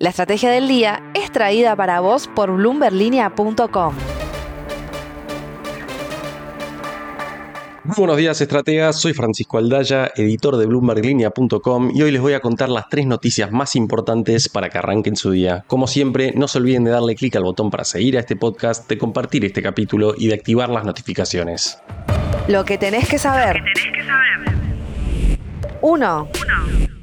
La estrategia del día es traída para vos por bloomberlinia.com. Muy buenos días, estrategas. Soy Francisco Aldaya, editor de BloombergLinea.com y hoy les voy a contar las tres noticias más importantes para que arranquen su día. Como siempre, no se olviden de darle clic al botón para seguir a este podcast, de compartir este capítulo y de activar las notificaciones. Lo que tenés que saber. 1.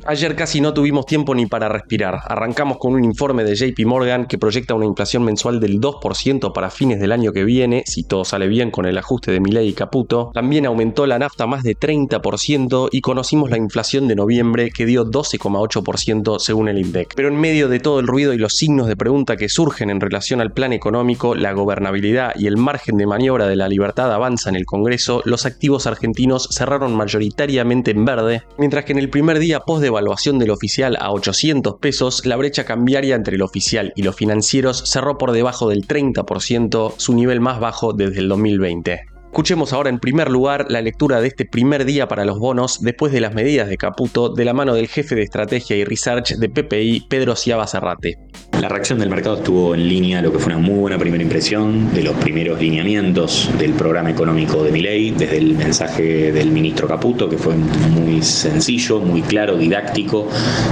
Ayer casi no tuvimos tiempo ni para respirar. Arrancamos con un informe de JP Morgan que proyecta una inflación mensual del 2% para fines del año que viene, si todo sale bien con el ajuste de Milei y Caputo. También aumentó la nafta más de 30% y conocimos la inflación de noviembre que dio 12,8% según el INDEC. Pero en medio de todo el ruido y los signos de pregunta que surgen en relación al plan económico, la gobernabilidad y el margen de maniobra de la libertad avanza en el Congreso, los activos argentinos cerraron mayoritariamente en verde, mientras que en el primer día post de evaluación del oficial a 800 pesos, la brecha cambiaria entre el oficial y los financieros cerró por debajo del 30%, su nivel más bajo desde el 2020. Escuchemos ahora en primer lugar la lectura de este primer día para los bonos después de las medidas de Caputo de la mano del jefe de estrategia y research de PPI, Pedro Ciaba Serrate. La reacción del mercado estuvo en línea, lo que fue una muy buena primera impresión de los primeros lineamientos del programa económico de Milei, desde el mensaje del ministro Caputo, que fue muy sencillo, muy claro, didáctico,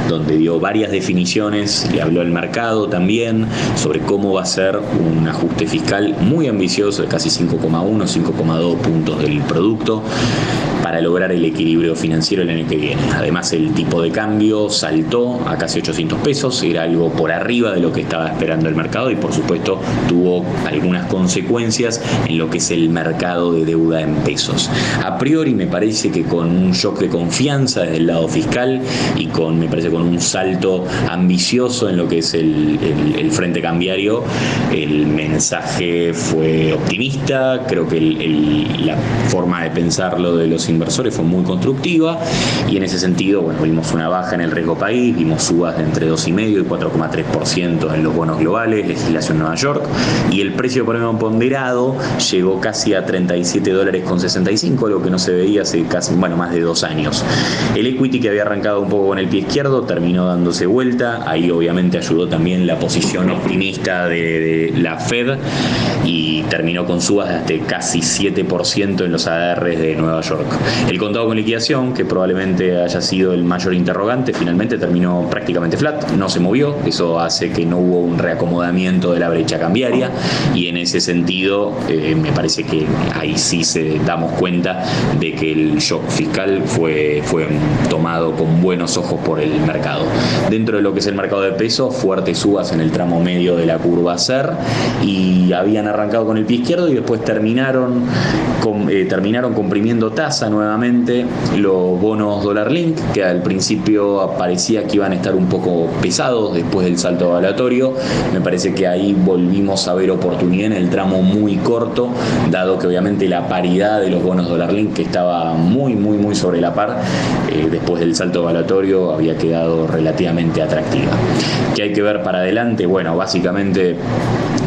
donde dio varias definiciones, le habló al mercado también sobre cómo va a ser un ajuste fiscal muy ambicioso de casi 5,1, 5,2 puntos del producto para lograr el equilibrio financiero el año que viene. Además, el tipo de cambio saltó a casi 800 pesos, era algo por arriba de lo que estaba esperando el mercado y por supuesto tuvo algunas consecuencias en lo que es el mercado de deuda en pesos. A priori me parece que con un shock de confianza desde el lado fiscal y con, me parece, con un salto ambicioso en lo que es el, frente cambiario, el mensaje fue optimista, creo que la forma de pensarlo de los inversores fue muy constructiva y en ese sentido, bueno, vimos una baja en el riesgo país, vimos subas de entre 2,5 y 4,3% en los bonos globales, legislación Nueva York, y el precio promedio ponderado llegó casi a 37 dólares con 65, algo que no se veía hace casi, bueno, más de dos años. El equity que había arrancado un poco con el pie izquierdo terminó dándose vuelta, ahí obviamente ayudó también la posición optimista de, de la Fed y terminó con subas de hasta casi 7% en los ADRs de Nueva York. El contado con liquidación, que probablemente haya sido el mayor interrogante, finalmente terminó prácticamente flat, no se movió, eso hace que no hubo un reacomodamiento de la brecha cambiaria y en ese sentido eh, me parece que ahí sí se damos cuenta de que el shock fiscal fue, fue tomado con buenos ojos por el mercado. Dentro de lo que es el mercado de peso, fuertes subas en el tramo medio de la curva SER y habían arrancado con el pie izquierdo y después terminaron, eh, terminaron comprimiendo tasa nuevamente los bonos dólar link, que al principio parecía que iban a estar un poco pesados después del salto evaluatorio. Me parece que ahí volvimos a ver oportunidad en el tramo muy corto, dado que obviamente la paridad de los bonos dólar link, que estaba muy, muy, muy sobre la par, eh, después del salto evaluatorio había quedado relativamente atractiva. ¿Qué hay que ver para adelante? Bueno, básicamente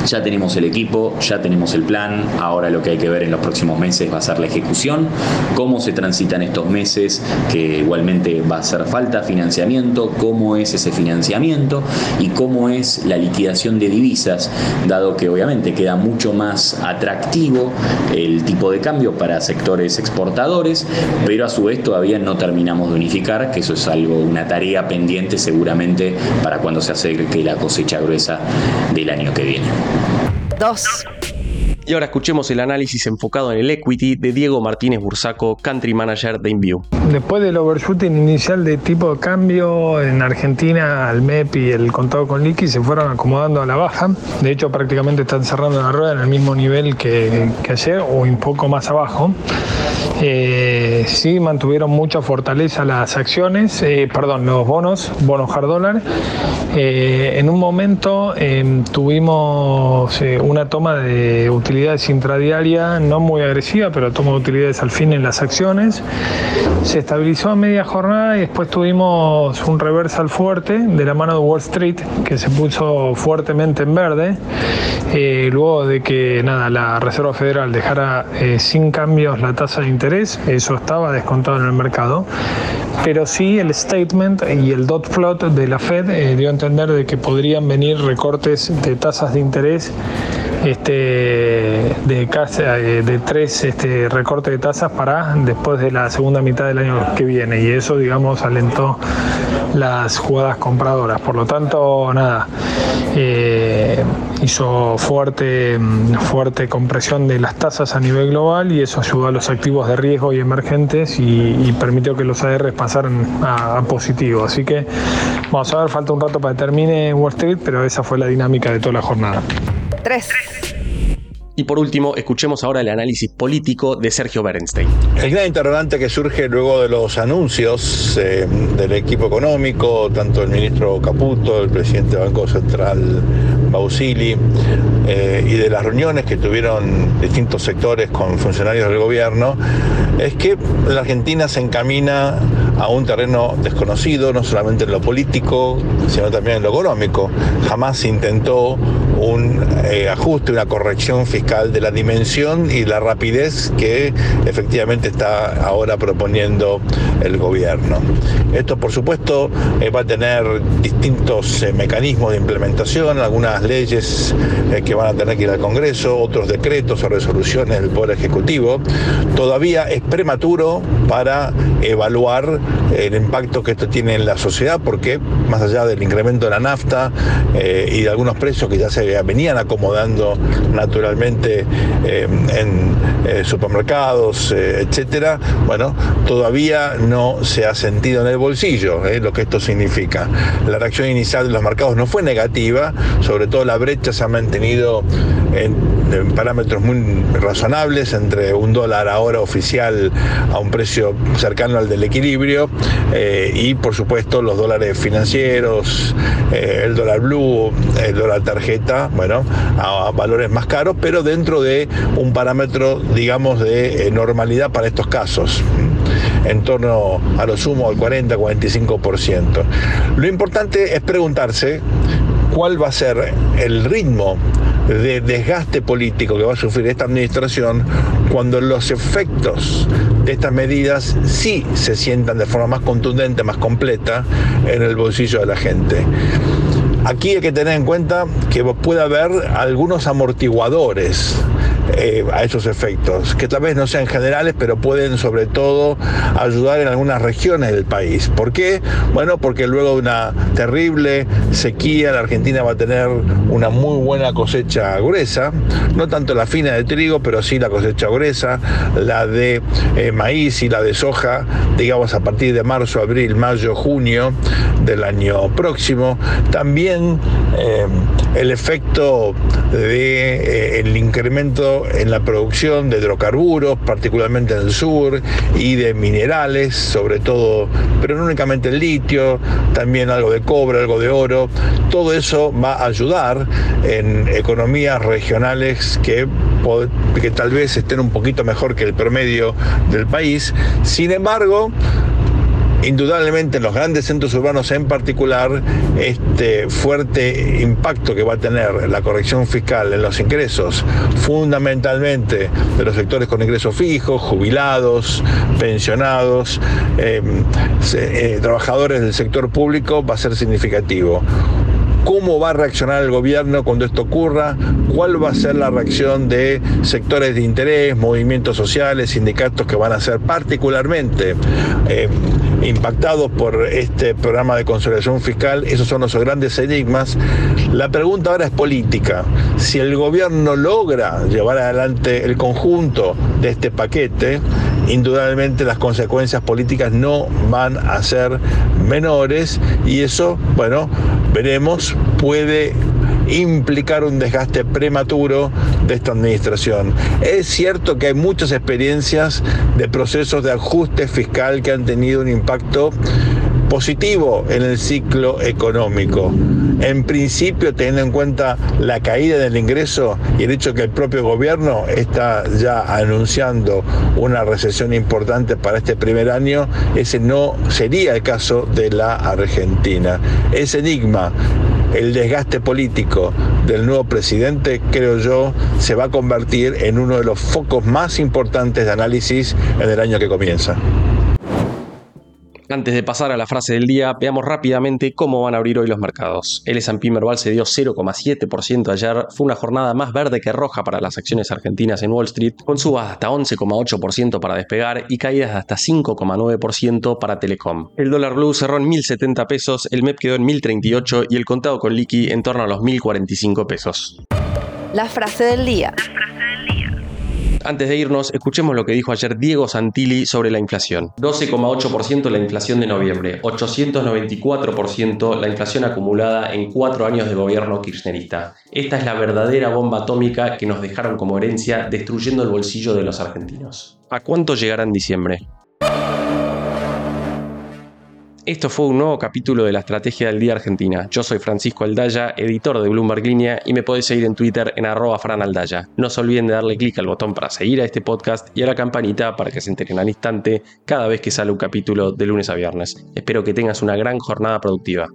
ya tenemos el equipo, ya tenemos el plan, ahora lo que hay que ver en los próximos meses va a ser la ejecución, cómo se transitan estos meses, que igualmente va a hacer falta financiamiento, cómo es ese financiamiento y cómo es la liquidación de divisas, dado que obviamente queda mucho más atractivo el tipo de cambio para sectores exportadores, pero a su vez todavía no terminamos de unificar, que eso es algo, una tarea pendiente seguramente para cuando se acerque la cosecha gruesa del año que viene. 2. Y ahora escuchemos el análisis enfocado en el equity de Diego Martínez Bursaco, Country Manager de InView. Después del overshooting inicial de tipo de cambio en Argentina, el MEP y el contado con liqui se fueron acomodando a la baja. De hecho, prácticamente están cerrando la rueda en el mismo nivel que, ayer o un poco más abajo. Eh, sí mantuvieron mucha fortaleza las acciones, eh, perdón, los bonos, bonos hard dólar. Eh, en un momento tuvimos una toma de utilidades intradiaria no muy agresiva, pero toma utilidades al fin en las acciones. Estabilizó a media jornada y después tuvimos un reversal fuerte de la mano de Wall Street que se puso fuertemente en verde eh, luego de que nada la Reserva Federal dejara eh, sin cambios la tasa de interés, eso estaba descontado en el mercado, pero sí el statement y el dot plot de la Fed eh, dio a entender de que podrían venir recortes de tasas de interés este, eh, de tres este, recortes de tasas para después de la segunda mitad del año que viene. Y eso digamos alentó las jugadas compradoras. Por lo tanto nada eh, hizo fuerte fuerte compresión de las tasas a nivel global y eso ayudó a los activos de riesgo y emergentes y, permitió que los AR pasaran a, a, positivo. Así que vamos a ver falta un rato para que termine Wall Street pero esa fue la dinámica de toda la jornada 3. Y por último, escuchemos ahora el análisis político de Sergio Bernstein. El gran interrogante que surge luego de los anuncios eh, del equipo económico, tanto el ministro Caputo, el presidente del Banco Central Bausili, eh, y de las reuniones que tuvieron distintos sectores con funcionarios del gobierno, es que la Argentina se encamina a un terreno desconocido, no solamente en lo político, sino también en lo económico. Jamás se intentó un eh, ajuste, una corrección fiscal de la dimensión y la rapidez que efectivamente está ahora proponiendo el gobierno. Esto, por supuesto, eh, va a tener distintos eh, mecanismos de implementación, algunas leyes que van a tener que ir al Congreso, otros decretos o resoluciones del Poder Ejecutivo. Todavía es prematuro para evaluar el impacto que esto tiene en la sociedad, porque más allá del incremento de la nafta y de algunos precios que ya se venían acomodando naturalmente eh, en eh, supermercados, eh, etcétera, bueno, todavía no se ha sentido en el bolsillo lo que esto significa. La reacción inicial de los mercados no fue negativa, sobre todo la brecha se ha mantenido en, parámetros muy razonables, entre un dólar ahora oficial a un precio cercano al del equilibrio y por supuesto los dólares financieros, el dólar blue, el dólar tarjeta bueno, a valores más caros, pero dentro de un parámetro, digamos, de eh, normalidad para estos casos en torno a lo sumo al 40-45%. Lo importante es preguntarse cuál va a ser el ritmo de desgaste político que va a sufrir esta administración cuando los efectos de estas medidas sí se sientan de forma más contundente, más completa en el bolsillo de la gente. Aquí hay que tener en cuenta que puede haber algunos amortiguadores eh, a esos efectos, que tal vez no sean generales, pero pueden sobre todo ayudar en algunas regiones del país. ¿Por qué? Bueno, porque luego de una terrible sequía, la Argentina va a tener una muy buena cosecha gruesa, no tanto la fina de trigo, pero sí la cosecha gruesa, la de eh, maíz y la de soja, digamos a partir de marzo, abril, mayo, junio del año próximo. También eh, el efecto del incremento en la producción de hidrocarburos, particularmente en el sur, y de minerales, sobre todo, pero no únicamente el litio, también algo de cobre, algo de oro. Todo eso va a ayudar en economías regionales que, que tal vez estén un poquito mejor que el promedio del país. Sin embargo, Indudablemente en los grandes centros urbanos en particular, este fuerte impacto que va a tener la corrección fiscal en los ingresos, fundamentalmente de los sectores con ingresos fijos, jubilados, pensionados, em, eh, trabajadores del sector público, va a ser significativo cómo va a reaccionar el gobierno cuando esto ocurra, cuál va a ser la reacción de sectores de interés, movimientos sociales, sindicatos que van a ser particularmente eh, impactados por este programa de consolidación fiscal. Esos son los grandes enigmas. La pregunta ahora es política. Si el gobierno logra llevar adelante el conjunto de este paquete, indudablemente las consecuencias políticas no van a ser menores y eso, bueno, veremos, puede implicar un desgaste prematuro de esta administración. Es cierto que hay muchas experiencias de procesos de ajuste fiscal que han tenido un impacto positivo en el ciclo económico. En principio, teniendo en cuenta la caída del ingreso y el hecho que el propio gobierno está ya anunciando una recesión importante para este primer año, ese no sería el caso de la Argentina. Ese enigma el desgaste político del nuevo presidente, creo yo, se va a convertir en uno de los focos más importantes de análisis en el año que comienza. Antes de pasar a la frase del día, veamos rápidamente cómo van a abrir hoy los mercados. El S&P Merval se dio 0,7% ayer, fue una jornada más verde que roja para las acciones argentinas en Wall Street, con subas hasta 11,8% para despegar y caídas hasta 5,9% para Telecom. El dólar blue cerró en 1.070 pesos, el MEP quedó en 1.038 y el contado con liqui en torno a los 1.045 pesos. La frase del día. Antes de irnos, escuchemos lo que dijo ayer Diego Santilli sobre la inflación. 12,8% la inflación de noviembre, 894% la inflación acumulada en cuatro años de gobierno kirchnerista. Esta es la verdadera bomba atómica que nos dejaron como herencia destruyendo el bolsillo de los argentinos. ¿A cuánto llegará en diciembre? Esto fue un nuevo capítulo de la Estrategia del Día Argentina. Yo soy Francisco Aldaya, editor de Bloomberg Línea, y me podéis seguir en Twitter en arroba franaldaya. No se olviden de darle clic al botón para seguir a este podcast y a la campanita para que se enteren al instante cada vez que sale un capítulo de lunes a viernes. Espero que tengas una gran jornada productiva.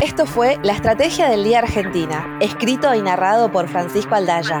Esto fue La Estrategia del Día Argentina, escrito y narrado por Francisco Aldaya.